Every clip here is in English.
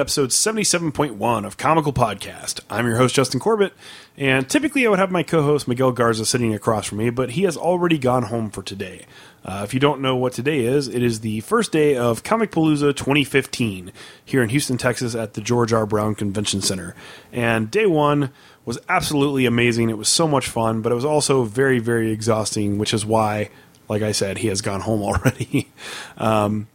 to episode 77.1 of Comical Podcast. I'm your host, Justin Corbett, and typically I would have my co host, Miguel Garza, sitting across from me, but he has already gone home for today. Uh, if you don't know what today is, it is the first day of Comic Palooza 2015 here in Houston, Texas at the George R. Brown Convention Center. And day one was absolutely amazing. It was so much fun, but it was also very, very exhausting, which is why, like I said, he has gone home already. um,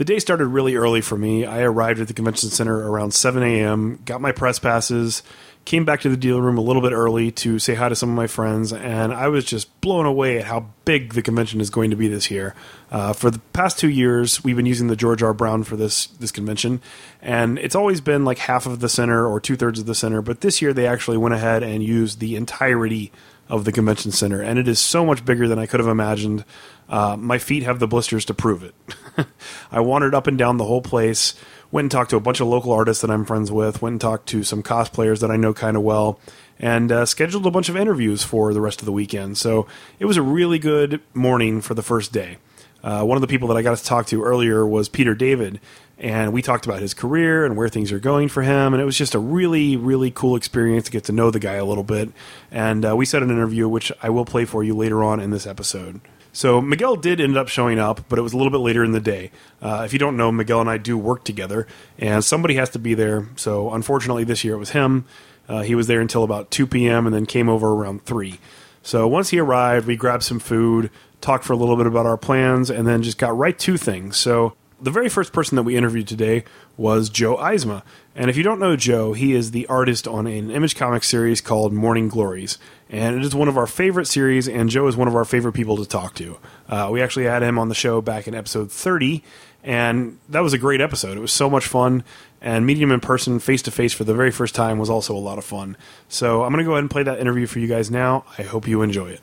the day started really early for me. I arrived at the convention center around 7 a.m., got my press passes, came back to the dealer room a little bit early to say hi to some of my friends, and I was just blown away at how big the convention is going to be this year. Uh, for the past two years, we've been using the George R. Brown for this this convention, and it's always been like half of the center or two thirds of the center. But this year, they actually went ahead and used the entirety of the convention center, and it is so much bigger than I could have imagined. Uh, my feet have the blisters to prove it. I wandered up and down the whole place, went and talked to a bunch of local artists that I'm friends with, went and talked to some cosplayers that I know kind of well, and uh, scheduled a bunch of interviews for the rest of the weekend. So it was a really good morning for the first day. Uh, one of the people that I got to talk to earlier was Peter David, and we talked about his career and where things are going for him. And it was just a really, really cool experience to get to know the guy a little bit. And uh, we set an interview, which I will play for you later on in this episode. So Miguel did end up showing up, but it was a little bit later in the day. Uh, if you don't know, Miguel and I do work together, and somebody has to be there. So unfortunately, this year it was him. Uh, he was there until about 2 p.m. and then came over around 3. So once he arrived, we grabbed some food, talked for a little bit about our plans, and then just got right to things. So the very first person that we interviewed today was Joe Eisma. And if you don't know Joe, he is the artist on an Image Comics series called Morning Glories. And it is one of our favorite series, and Joe is one of our favorite people to talk to. Uh, we actually had him on the show back in episode 30, and that was a great episode. It was so much fun, and meeting him in person, face to face, for the very first time was also a lot of fun. So I'm going to go ahead and play that interview for you guys now. I hope you enjoy it.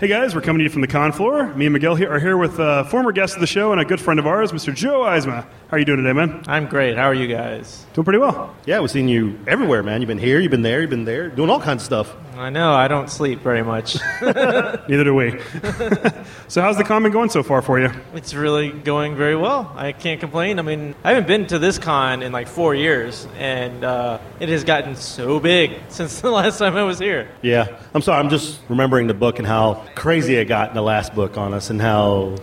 Hey guys, we're coming to you from the con floor. Me and Miguel here are here with a former guest of the show and a good friend of ours, Mr. Joe Eisma. How are you doing today, man? I'm great. How are you guys? Doing pretty well. Yeah, we've seen you everywhere, man. You've been here, you've been there, you've been there, doing all kinds of stuff. I know. I don't sleep very much. Neither do we. so, how's the con been going so far for you? it's really going very well. I can't complain. I mean, I haven't been to this con in like four years, and uh, it has gotten so big since the last time I was here. Yeah, I'm sorry. I'm just remembering the book and how crazy it got in the last book on us, and how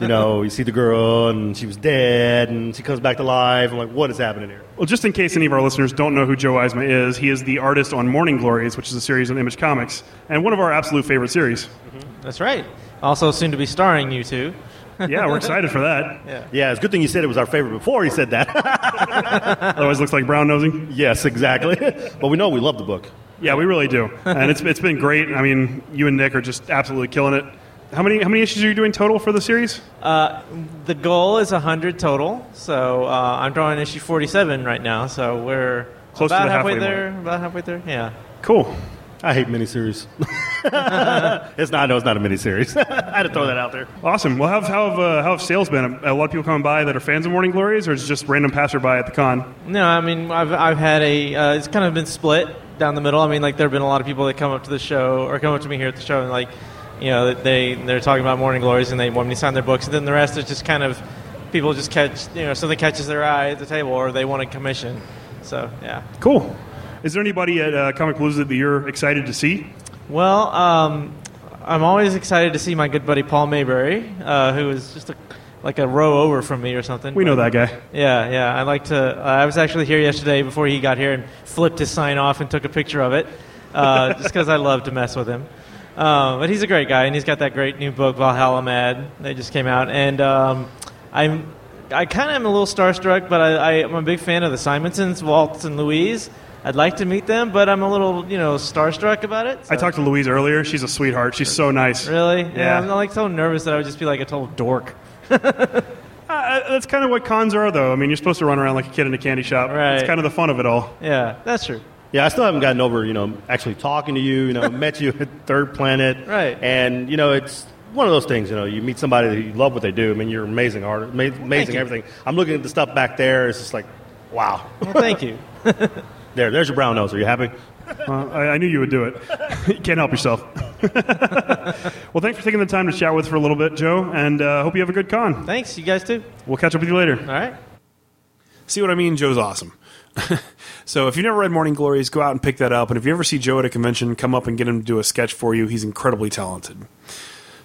you know you see the girl and she was dead, and she comes back to life. I'm like, what is happening here? Well, just in case any of our listeners don't know who Joe Eisma is, he is the artist on Morning Glories, which is a series on Image Comics, and one of our absolute favorite series. Mm-hmm. That's right. Also, soon to be starring you two. Yeah, we're excited for that. Yeah, it's a good thing you said it was our favorite before he said that. Otherwise, it looks like brown nosing. yes, exactly. but we know we love the book. Yeah, we really do, and it's it's been great. I mean, you and Nick are just absolutely killing it. How many how many issues are you doing total for the series? Uh, the goal is 100 total, so uh, I'm drawing issue 47 right now, so we're Close to about the halfway halfway there. About halfway there, yeah. Cool. I hate miniseries. it's not. No, it's not a miniseries. I had to throw that out there. Awesome. Well, how have, how have, uh, how have sales been? A lot of people coming by that are fans of Morning Glories, or is it just random passerby at the con? No, I mean I've I've had a uh, it's kind of been split down the middle. I mean like there have been a lot of people that come up to the show or come up to me here at the show and like you know they they're talking about Morning Glories and they want me to sign their books and then the rest is just kind of people just catch you know something catches their eye at the table or they want a commission. So yeah. Cool. Is there anybody at uh, Comic Palooza that you're excited to see? Well, um, I'm always excited to see my good buddy Paul Maybury, uh, who is just a, like a row over from me or something. We know But- that guy. Yeah, yeah. I like to. Uh, I was actually here yesterday before he got here and flipped his sign off and took a picture of it, uh, just because I love to mess with him. Um, but he's a great guy, and he's got that great new book Valhalla Mad that just came out, and um, I'm. I kind of am a little starstruck, but I, I'm a big fan of the Simonsons, Walt and Louise. I'd like to meet them, but I'm a little, you know, starstruck about it. I talked to Louise earlier. She's a sweetheart. She's so nice. Really? Yeah. I'm like so nervous that I would just be like a total dork. Uh, that's kind of what cons are, though. I mean, you're supposed to run around like a kid in a candy shop. Right. It's kind of the fun of it all. Yeah, that's true. Yeah, I still haven't gotten over, you know, actually talking to you, you know, met you at Third Planet. Right. And, you know, it's one of those things, you know, you meet somebody that you love what they do. I mean, you're amazing art, ama- amazing you. everything. I'm looking at the stuff back there. It's just like, wow. Well, thank you. There, there's your brown nose. Are you happy? Uh, I, I knew you would do it. you can't help yourself. well, thanks for taking the time to chat with us for a little bit, Joe, and uh, hope you have a good con. Thanks, you guys too. We'll catch up with you later. All right. See what I mean? Joe's awesome. so if you've never read Morning Glories, go out and pick that up. And if you ever see Joe at a convention, come up and get him to do a sketch for you. He's incredibly talented.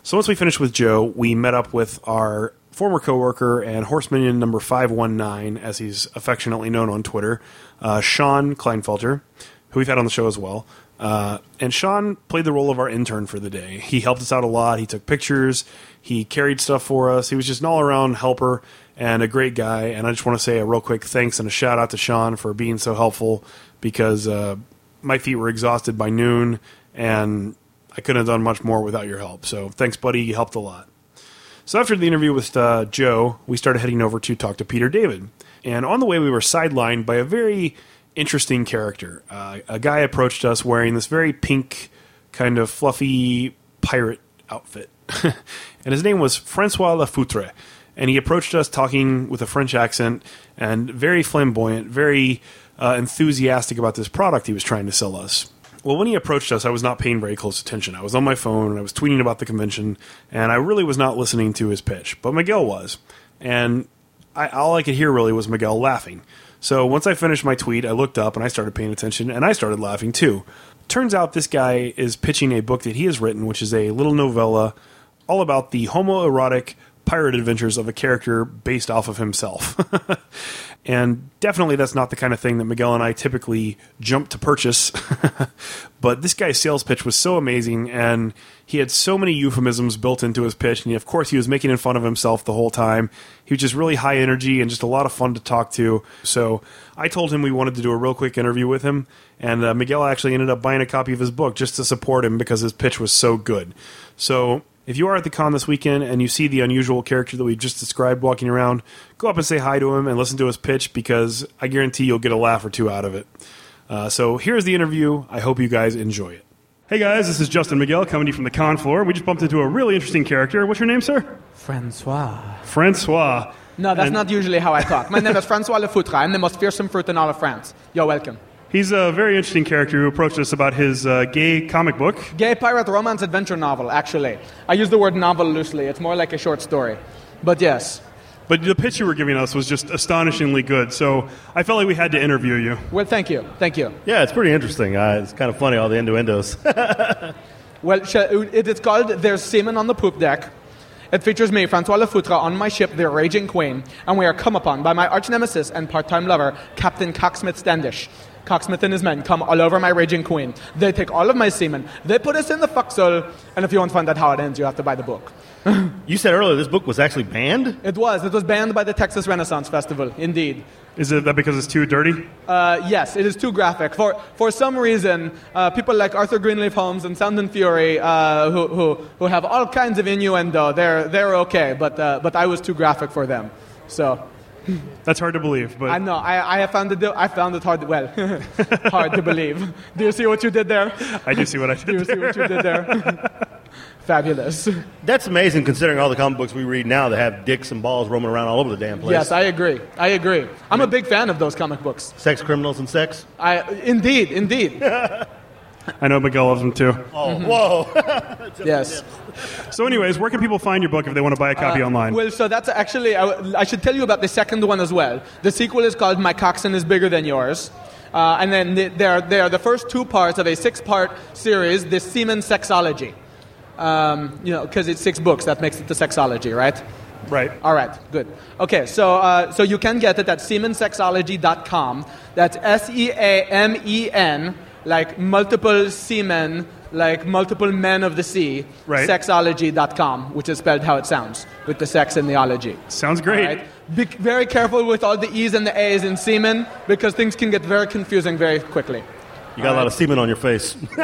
So once we finished with Joe, we met up with our former coworker and horse minion number 519, as he's affectionately known on Twitter, uh, Sean Kleinfelter, who we've had on the show as well. Uh, and Sean played the role of our intern for the day. He helped us out a lot. He took pictures. He carried stuff for us. He was just an all around helper and a great guy. And I just want to say a real quick thanks and a shout out to Sean for being so helpful because uh, my feet were exhausted by noon and I couldn't have done much more without your help. So thanks, buddy. You helped a lot. So after the interview with uh, Joe, we started heading over to talk to Peter David. And on the way, we were sidelined by a very interesting character. Uh, a guy approached us wearing this very pink, kind of fluffy pirate outfit. and his name was Francois Lafoutre. And he approached us talking with a French accent and very flamboyant, very uh, enthusiastic about this product he was trying to sell us. Well, when he approached us, I was not paying very close attention. I was on my phone and I was tweeting about the convention, and I really was not listening to his pitch. But Miguel was. And I, all I could hear really was Miguel laughing. So once I finished my tweet, I looked up and I started paying attention, and I started laughing too. Turns out this guy is pitching a book that he has written, which is a little novella all about the homoerotic pirate adventures of a character based off of himself. and definitely that's not the kind of thing that Miguel and I typically jump to purchase. but this guy's sales pitch was so amazing, and he had so many euphemisms built into his pitch. And of course, he was making fun of himself the whole time. He was just really high energy and just a lot of fun to talk to. So I told him we wanted to do a real quick interview with him, and uh, Miguel actually ended up buying a copy of his book just to support him because his pitch was so good. So if you are at the con this weekend and you see the unusual character that we just described walking around, go up and say hi to him and listen to his pitch because I guarantee you'll get a laugh or two out of it. Uh, so here's the interview. I hope you guys enjoy it. Hey guys, this is Justin Miguel coming to you from the con floor. We just bumped into a really interesting character. What's your name, sir? Francois. Francois. No, that's And- not usually how I talk. My name is Francois Lefoutre. I'm the most fearsome fruit in all of France. You're welcome. He's a very interesting character who approached us about his uh, gay comic book. Gay pirate romance adventure novel, actually. I use the word novel loosely. It's more like a short story. But yes. But the pitch you were giving us was just astonishingly good, so I felt like we had to interview you. Well, thank you. Thank you. Yeah, it's pretty interesting. Uh, it's kind of funny, all the innuendos. Well, it is called There's Seamen on the Poop Deck. It features me, Francois Lefoutre, on my ship, the Raging Queen, and we are come upon by my arch nemesis and part time lover, Captain Cocksmith Standish. Cocksmith and his men come all over my Raging Queen. They take all of my semen. they put us in the forecastle, and if you want to find out how it ends, you have to buy the book. you said earlier this book was actually banned? It was. It was banned by the Texas Renaissance Festival, indeed. Is it that because it's too dirty? Uh, yes, it is too graphic. For, for some reason, uh, people like Arthur Greenleaf Holmes and Sound and Fury, uh, who, who, who have all kinds of innuendo, they're, they're okay, but, uh, but I was too graphic for them. So That's hard to believe, but I know I, I have found it. I found it hard. Well, hard to believe. Do you see what you did there? I do see what I Do you did. see what you did there? Fabulous. That's amazing considering all the comic books we read now that have dicks and balls roaming around all over the damn place. Yes, I agree. I agree. I'm a big fan of those comic books. Sex criminals and sex? I indeed, indeed. I know Miguel loves them too. Oh, whoa. Yes. So, anyways, where can people find your book if they want to buy a copy online? Well, so that's actually, I, I should tell you about the second one as well. The sequel is called My Coxswain is Bigger Than Yours. Uh, and then the- they're, they're the first two parts of a six part series, The Semen Sexology. Um, you know, because it's six books, that makes it the sexology, right? right. All right, good. Okay, so, uh, so you can get it at semensexology.com. That's S E A M E N, like multiple semen, like multiple men of the sea. Right. Sexology.com, which is spelled how it sounds, with the sex and the ology. Sounds great. All right? Be very careful with all the E's and the A's in semen because things can get very confusing very quickly. You got a lot of semen on your face.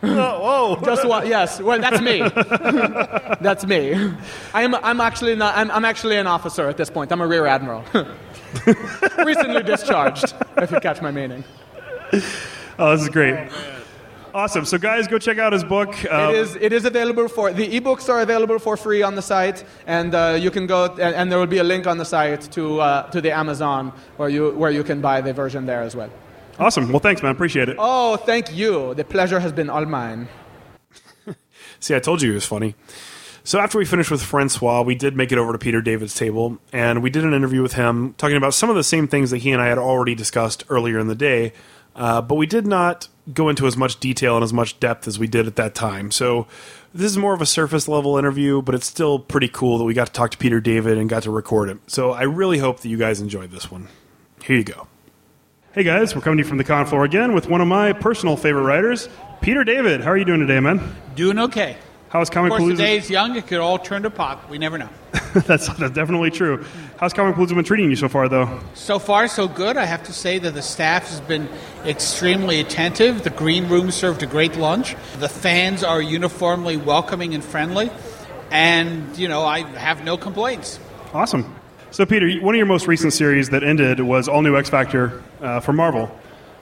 Whoa. Just what? Yes. Well, that's me. that's me. I'm, I'm actually not. I'm, I'm actually an officer at this point. I'm a rear admiral. Recently discharged, if you catch my meaning. Oh, this is great. Awesome. So, guys, go check out his book. Uh, It is. It is available for the ebooks are available for free on the site, and uh, you can go and, and there will be a link on the site to uh, to the Amazon where you where you can buy the version there as well. Awesome. Well, thanks, man. Appreciate it. Oh, thank you. The pleasure has been all mine. See, I told you it was funny. So after we finished with Francois, we did make it over to Peter David's table, and we did an interview with him talking about some of the same things that he and I had already discussed earlier in the day, uh, but we did not go into as much detail and as much depth as we did at that time. So this is more of a surface level interview, but it's still pretty cool that we got to talk to Peter David and got to record him. So I really hope that you guys enjoyed this one. Here you go. Hey guys, we're coming to you from the con floor again with one of my personal favorite writers, Peter David. How are you doing today, man? Doing okay. How's Of Comic course, the Palooza? day is young. It could all turn to pop. We never know. that's, that's definitely true. How's Comic Palooza been treating you so far, though? So far, so good. I have to say that the staff has been extremely attentive. The green room served a great lunch. The fans are uniformly welcoming and friendly. And, you know, I have no complaints. Awesome. So, Peter, one of your most recent series that ended was All New X Factor uh, for Marvel.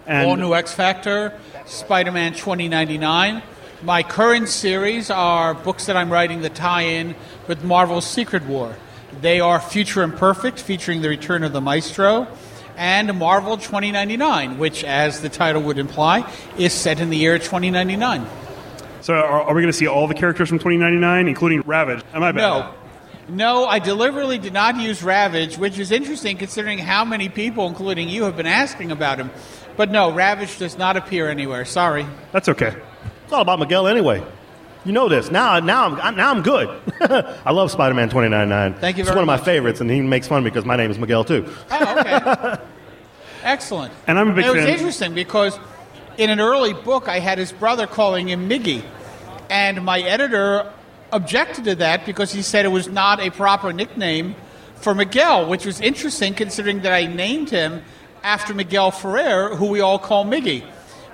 And All New X Factor, Spider Man 2099. My current series are books that I'm writing that tie in with Marvel's Secret War. They are Future Imperfect, featuring the return of the Maestro, and Marvel 2099, which, as the title would imply, is set in the year 2099. So, are, are we going to see all the characters from 2099, including Ravage? Am I bad? No. No, I deliberately did not use Ravage, which is interesting considering how many people, including you, have been asking about him. But no, Ravage does not appear anywhere. Sorry. That's okay. It's all about Miguel anyway. You know this. Now, now, I'm, now I'm good. I love Spider-Man 2099. Thank you It's very one of my much. favorites, and he makes fun of me because my name is Miguel too. Oh, okay. Excellent. And I'm a big it was fan- interesting because in an early book, I had his brother calling him Miggy. And my editor objected to that because he said it was not a proper nickname for Miguel, which was interesting considering that I named him after Miguel Ferrer, who we all call Miggy.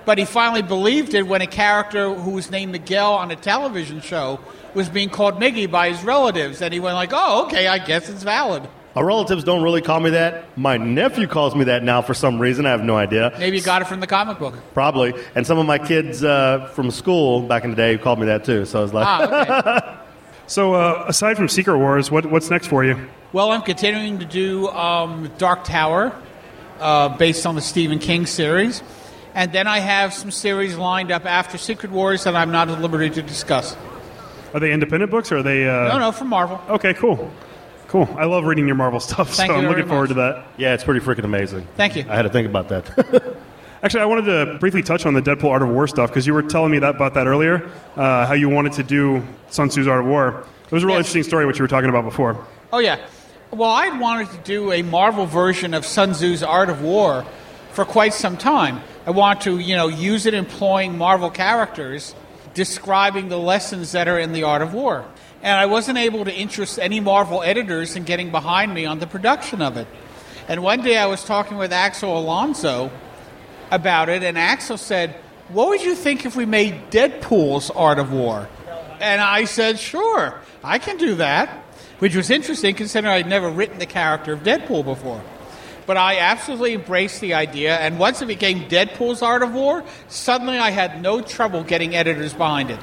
But he finally believed it when a character who was named Miguel on a television show was being called Miggy by his relatives. And he went like, oh, okay, I guess it's valid. Our relatives don't really call me that. My nephew calls me that now for some reason. I have no idea. Maybe you got it from the comic book. Probably. And some of my kids uh, from school back in the day called me that too. So I was like, Ah, okay. So, uh, aside from Secret Wars, what, what's next for you? Well, I'm continuing to do um, Dark Tower, uh, based on the Stephen King series, and then I have some series lined up after Secret Wars that I'm not at liberty to discuss. Are they independent books or are they. Uh... No, no, from Marvel. Okay, cool. Cool. I love reading your Marvel stuff, Thank so you I'm looking forward much. to that. yeah, it's pretty freaking amazing. Thank you. I had to think about that. Actually, I wanted to briefly touch on the Deadpool Art of War stuff because you were telling me that about that earlier, uh, how you wanted to do Sun Tzu's Art of War. It was a real Yes. interesting story, what you were talking about before. Oh yeah. Well, I'd wanted to do a Marvel version of Sun Tzu's Art of War for quite some time. I want to, you know, use it employing Marvel characters describing the lessons that are in the Art of War. And I wasn't able to interest any Marvel editors in getting behind me on the production of it. And one day I was talking with Axel Alonso about it, and Axel said, What would you think if we made Deadpool's Art of War? And I said, Sure, I can do that. Which was interesting considering I'd never written the character of Deadpool before. But I absolutely embraced the idea, and once it became Deadpool's Art of War, suddenly I had no trouble getting editors behind it.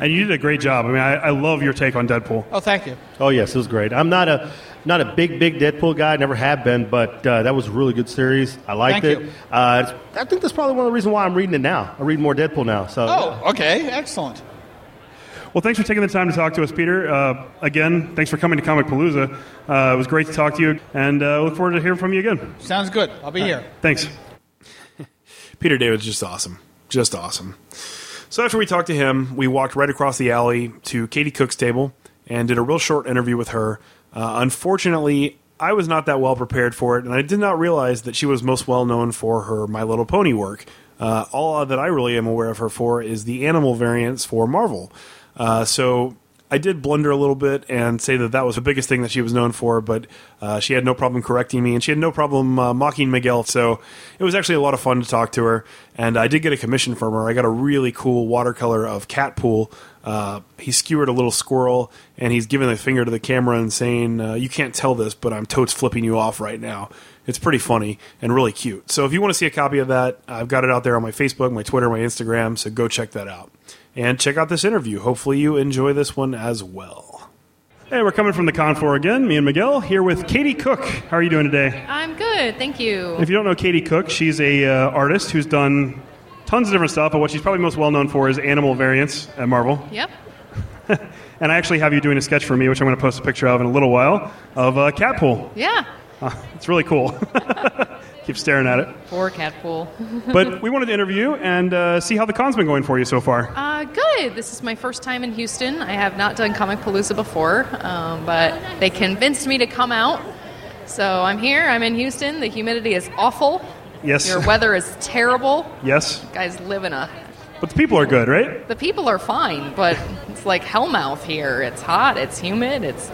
And you did a great job. I mean, I, I love your take on Deadpool. Oh, thank you. oh yes, it was great. I'm not a not a big big Deadpool guy. Never have been, but uh, that was a really good series. I liked Thank it. you. Uh, I think that's probably one of the reasons why I'm reading it now. I read more Deadpool now. So Oh, okay, excellent. Well, thanks for taking the time to talk to us, Peter. Uh, again, thanks for coming to Comic Palooza. Uh, it was great to talk to you, and uh, look forward to hearing from you again. Sounds good. I'll be here. Thanks. Peter David's just awesome. Just awesome. So after we talked to him, we walked right across the alley to Katie Cook's table and did a real short interview with her. Uh, unfortunately, I was not that well prepared for it, and I did not realize that she was most well known for her My Little Pony work. Uh, all that I really am aware of her for is the animal variants for Marvel. Uh, so I did blunder a little bit and say that that was the biggest thing that she was known for, but uh, she had no problem correcting me and she had no problem uh, mocking Miguel. So it was actually a lot of fun to talk to her. And I did get a commission from her. I got a really cool watercolor of Catpool. Uh, he skewered a little squirrel and he's giving the finger to the camera and saying, uh, You can't tell this, but I'm totes flipping you off right now. It's pretty funny and really cute. So if you want to see a copy of that, I've got it out there on my Facebook, my Twitter, my Instagram. So go check that out and check out this interview. Hopefully, you enjoy this one as well. Hey, we're coming from the con floor again. Me and Miguel here with Katie Cook. How are you doing today? I'm good, thank you. If you don't know Katie Cook, she's a uh, artist who's done tons of different stuff, but what she's probably most well known for is animal variants at Marvel. Yep. and I actually have you doing a sketch for me, which I'm going to post a picture of in a little while, of a uh, Catpool. Yeah. Uh, it's really cool. Keep staring at it. Poor Catpool. But we wanted to interview you and uh, see how the con's been going for you so far. Uh, good. This is my first time in Houston. I have not done Comic Palooza before, um, but they convinced me to come out. So I'm here. I'm in Houston. The humidity is awful. Yes. Your weather is terrible. Yes. You guys live in a. But the people are good, right? The people are fine, but it's like hellmouth here. It's hot. It's humid. It's.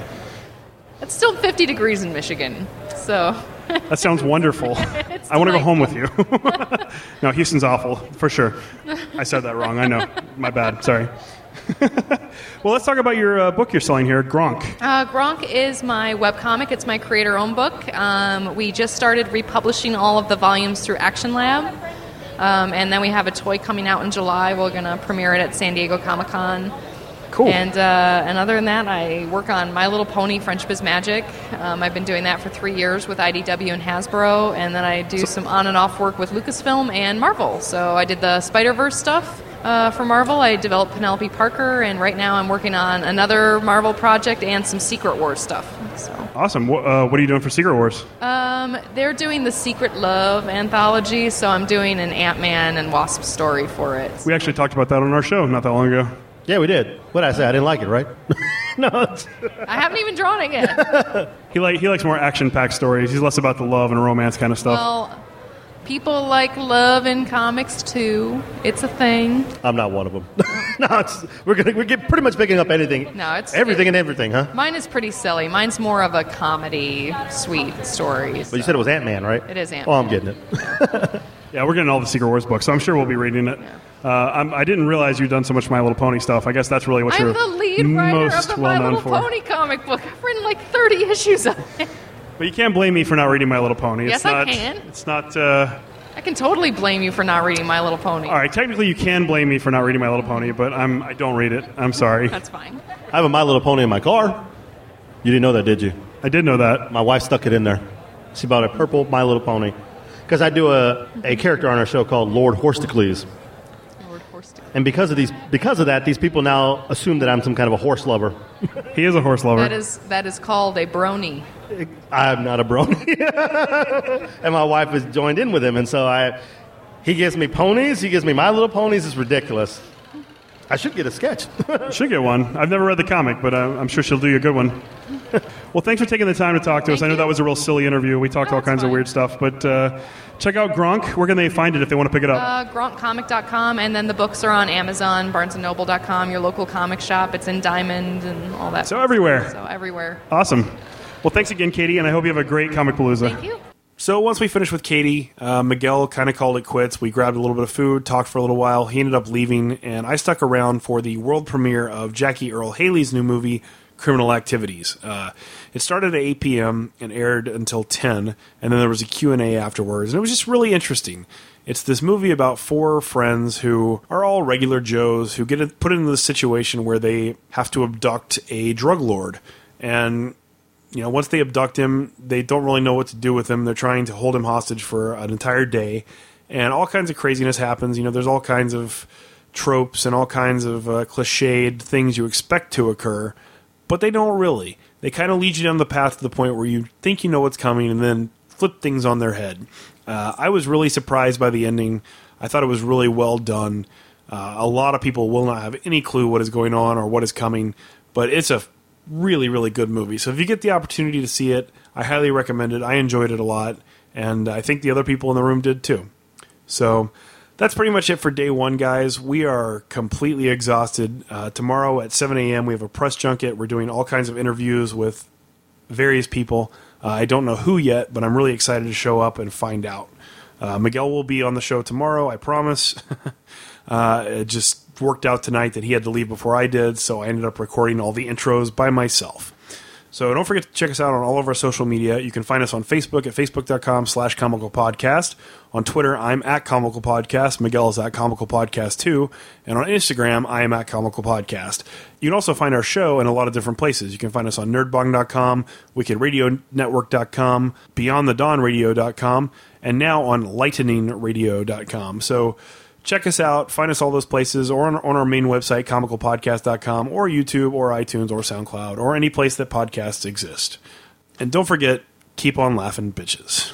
It's still 50 degrees in Michigan. So. That sounds wonderful. It's I want to go home with you. no, Houston's awful, for sure. I said that wrong. I know. My bad. Sorry. well, let's talk about your uh, book you're selling here, Gronk. Uh, Gronk is my webcomic. It's my creator-owned book. Um, we just started republishing all of the volumes through Action Lab, um, and then we have a toy coming out in July. We're going to premiere it at San Diego Comic Con. Cool. And uh, and other than that, I work on My Little Pony, Friendship Is Magic. Um, I've been doing that for three years with IDW and Hasbro, and then I do some on and off work with Lucasfilm and Marvel. So I did the Spider Verse stuff. Uh, for Marvel, I developed Penelope Parker, and right now I'm working on another Marvel project and some Secret Wars stuff. So, Awesome. Wh- uh, what are you doing for Secret Wars? um, they're doing the Secret Love anthology, so I'm doing an Ant Man and Wasp story for it. We actually talked about that on our show not that long ago. Yeah, we did. What did I say? I didn't like it, right? no. It's, I haven't even drawn it yet. He, like, he likes more action packed stories. He's less about the love and romance kind of stuff. Well, people like love in comics too. It's a thing. I'm not one of them. no, it's, we're gonna we're get, pretty much picking up anything. No, it's- everything it- and everything, huh? Mine is pretty silly. Mine's more of a comedy, sweet story. But you said it was Ant Man, right? It is Ant-Man. Oh, I'm getting it. yeah, we're getting all the Secret Wars books, so I'm sure we'll be reading it. Uh, I'm, I didn't realize you'd done so much My Little Pony stuff. I guess that's really what you're. I'm you're the lead writer most of the well My Little for. Pony comic book. I've written like 30 issues of it. But you can't blame me for not reading My Little Pony. Yes, it's I not, can. It's not. Uh, I can totally blame you for not reading My Little Pony. all right, technically you can blame me for not reading My Little Pony, but I'm I don't read it. I'm sorry. That's fine. I have a My Little Pony in my car. You didn't know that, did you? I did know that. My wife stuck it in there. She bought a purple My Little Pony because I do a, a character on our show called Lord Horsticles. Lord Horst. And because of these, because of that, these people now assume that I'm some kind of a horse lover. He is a horse lover. That is that is called a brony. I'm not a brony, and my wife has joined in with him, and so I, he gives me ponies, he gives me My Little Ponies. It's ridiculous. I should get a sketch. Should get one. I've never read the comic, but uh, I'm sure she'll do you a good one. Well, thanks for taking the time to talk to us. Thank I know you. that was a real silly interview. We talked No, all it's kinds of weird stuff, but uh, check out Gronk. Where can they find it if they want to pick it up? Uh, GronkComic.com, and then the books are on Amazon, BarnesandNoble.com, your local comic shop. It's in Diamond and all that. So everywhere. So everywhere. Awesome. Well, thanks again, Katie, and I hope you have a great Comic Palooza. Thank you. So once we finished with Katie, uh, Miguel kind of called it quits. We grabbed a little bit of food, talked for a little while. He ended up leaving, and I stuck around for the world premiere of Jackie Earle Haley's new movie, Criminal Activities. Uh, it started at 8 p.m. and aired until 10, and then there was a Q&A afterwards, and it was just really interesting. It's this movie about four friends who are all regular Joes who get put into the situation where they have to abduct a drug lord. And you know, once they abduct him, they don't really know what to do with him. They're trying to hold him hostage for an entire day, and all kinds of craziness happens. You know, there's all kinds of tropes and all kinds of uh, cliched things you expect to occur, but they don't really. They kind of lead you down the path to the point where you think you know what's coming, and then flip things on their head. Uh, I was really surprised by the ending. I thought it was really well done. Uh, a lot of people will not have any clue what is going on or what is coming, but it's a really, really good movie. So if you get the opportunity to see it, I highly recommend it. I enjoyed it a lot, and I think the other people in the room did too. So that's pretty much it for day one, guys. We are completely exhausted. Uh, tomorrow at 7 a.m., we have a press junket. We're doing all kinds of interviews with various people. Uh, I don't know who yet, but I'm really excited to show up and find out. Uh, Miguel will be on the show tomorrow, I promise. uh, it just worked out tonight that he had to leave before I did, so I ended up recording all the intros by myself. So don't forget to check us out on all of our social media. You can find us on Facebook at facebook.com slash comical podcast. On Twitter, I'm at comical podcast. Miguel is at comical podcast too. And on Instagram, I am at comical podcast. You can also find our show in a lot of different places. You can find us on nerdbong.com, wickedradionetwork.com, beyondthedawnradio.com, and now on lightningradio.com. So check us out. Find us all those places or on, on our main website, comicalpodcast.com, or YouTube, or iTunes, or SoundCloud, or any place that podcasts exist. And don't forget, keep on laughing, bitches.